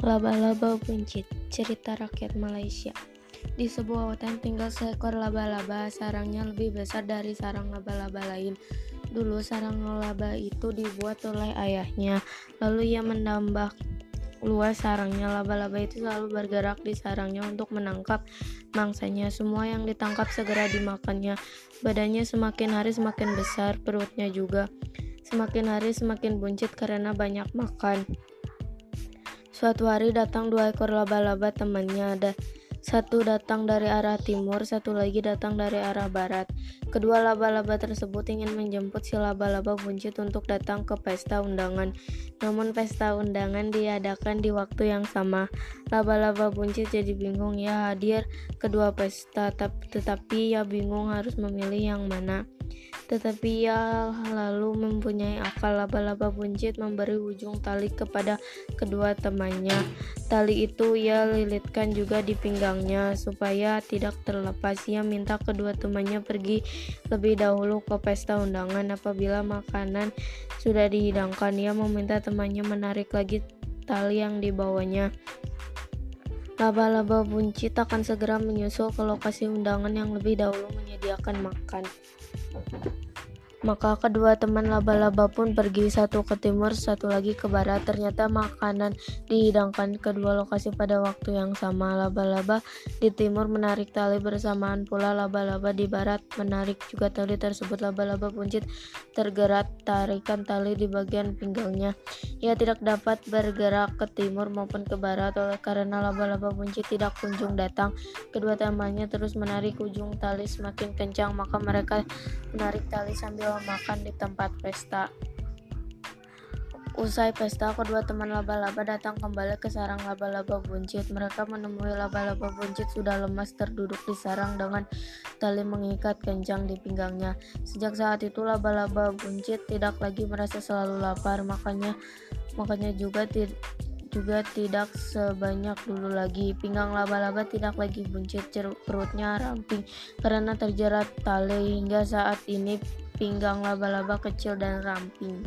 Laba-laba buncit, cerita rakyat Malaysia. Di sebuah hutan tinggal seekor laba-laba, sarangnya lebih besar dari sarang laba-laba lain. Dulu sarang laba itu dibuat oleh ayahnya, lalu ia menambah luas sarangnya. Laba-laba itu selalu bergerak di sarangnya untuk menangkap mangsanya. Semua yang ditangkap segera dimakannya. Badannya semakin hari semakin besar, perutnya juga. Semakin hari semakin buncit karena banyak makan. Suatu hari datang dua ekor laba-laba temannya. Ada satu datang dari arah timur, satu lagi datang dari arah barat. Kedua laba-laba tersebut ingin menjemput si laba-laba buncit untuk datang ke pesta undangan. Namun pesta undangan diadakan di waktu yang sama. Laba-laba buncit jadi bingung ya hadir kedua pesta, tetapi ya bingung harus memilih yang mana. Tetapi ia lalu mempunyai akal laba-laba buncit memberi ujung tali kepada kedua temannya. Tali itu ia lilitkan juga di pinggangnya supaya tidak terlepas. Ia minta kedua temannya pergi lebih dahulu ke pesta undangan. Apabila makanan sudah dihidangkan, ia meminta temannya menarik lagi tali yang dibawanya. Laba-laba buncit akan segera menyusul ke lokasi undangan yang lebih dahulu menyediakan makan. Maka kedua teman laba-laba pun pergi satu ke timur, satu lagi ke barat. Ternyata makanan dihidangkan kedua lokasi pada waktu yang sama. Laba-laba di timur menarik tali bersamaan pula laba-laba di barat menarik juga tali tersebut. Laba-laba buncit tergerak tarikan tali di bagian pinggangnya. Ia tidak dapat bergerak ke timur maupun ke barat oleh karena laba-laba buncit tidak kunjung datang. Kedua temannya terus menarik ujung tali semakin kencang, maka mereka menarik tali sambil makan di tempat pesta. Usai pesta, kedua teman laba-laba datang kembali ke sarang laba-laba buncit. Mereka menemui laba-laba buncit sudah lemas terduduk di sarang dengan tali mengikat kencang di pinggangnya. Sejak saat itu laba-laba buncit tidak lagi merasa selalu lapar, makanya makanya juga tidak juga tidak sebanyak dulu lagi. Pinggang laba-laba tidak lagi buncit, perutnya ramping karena terjerat tali hingga saat ini pinggang laba-laba kecil dan ramping.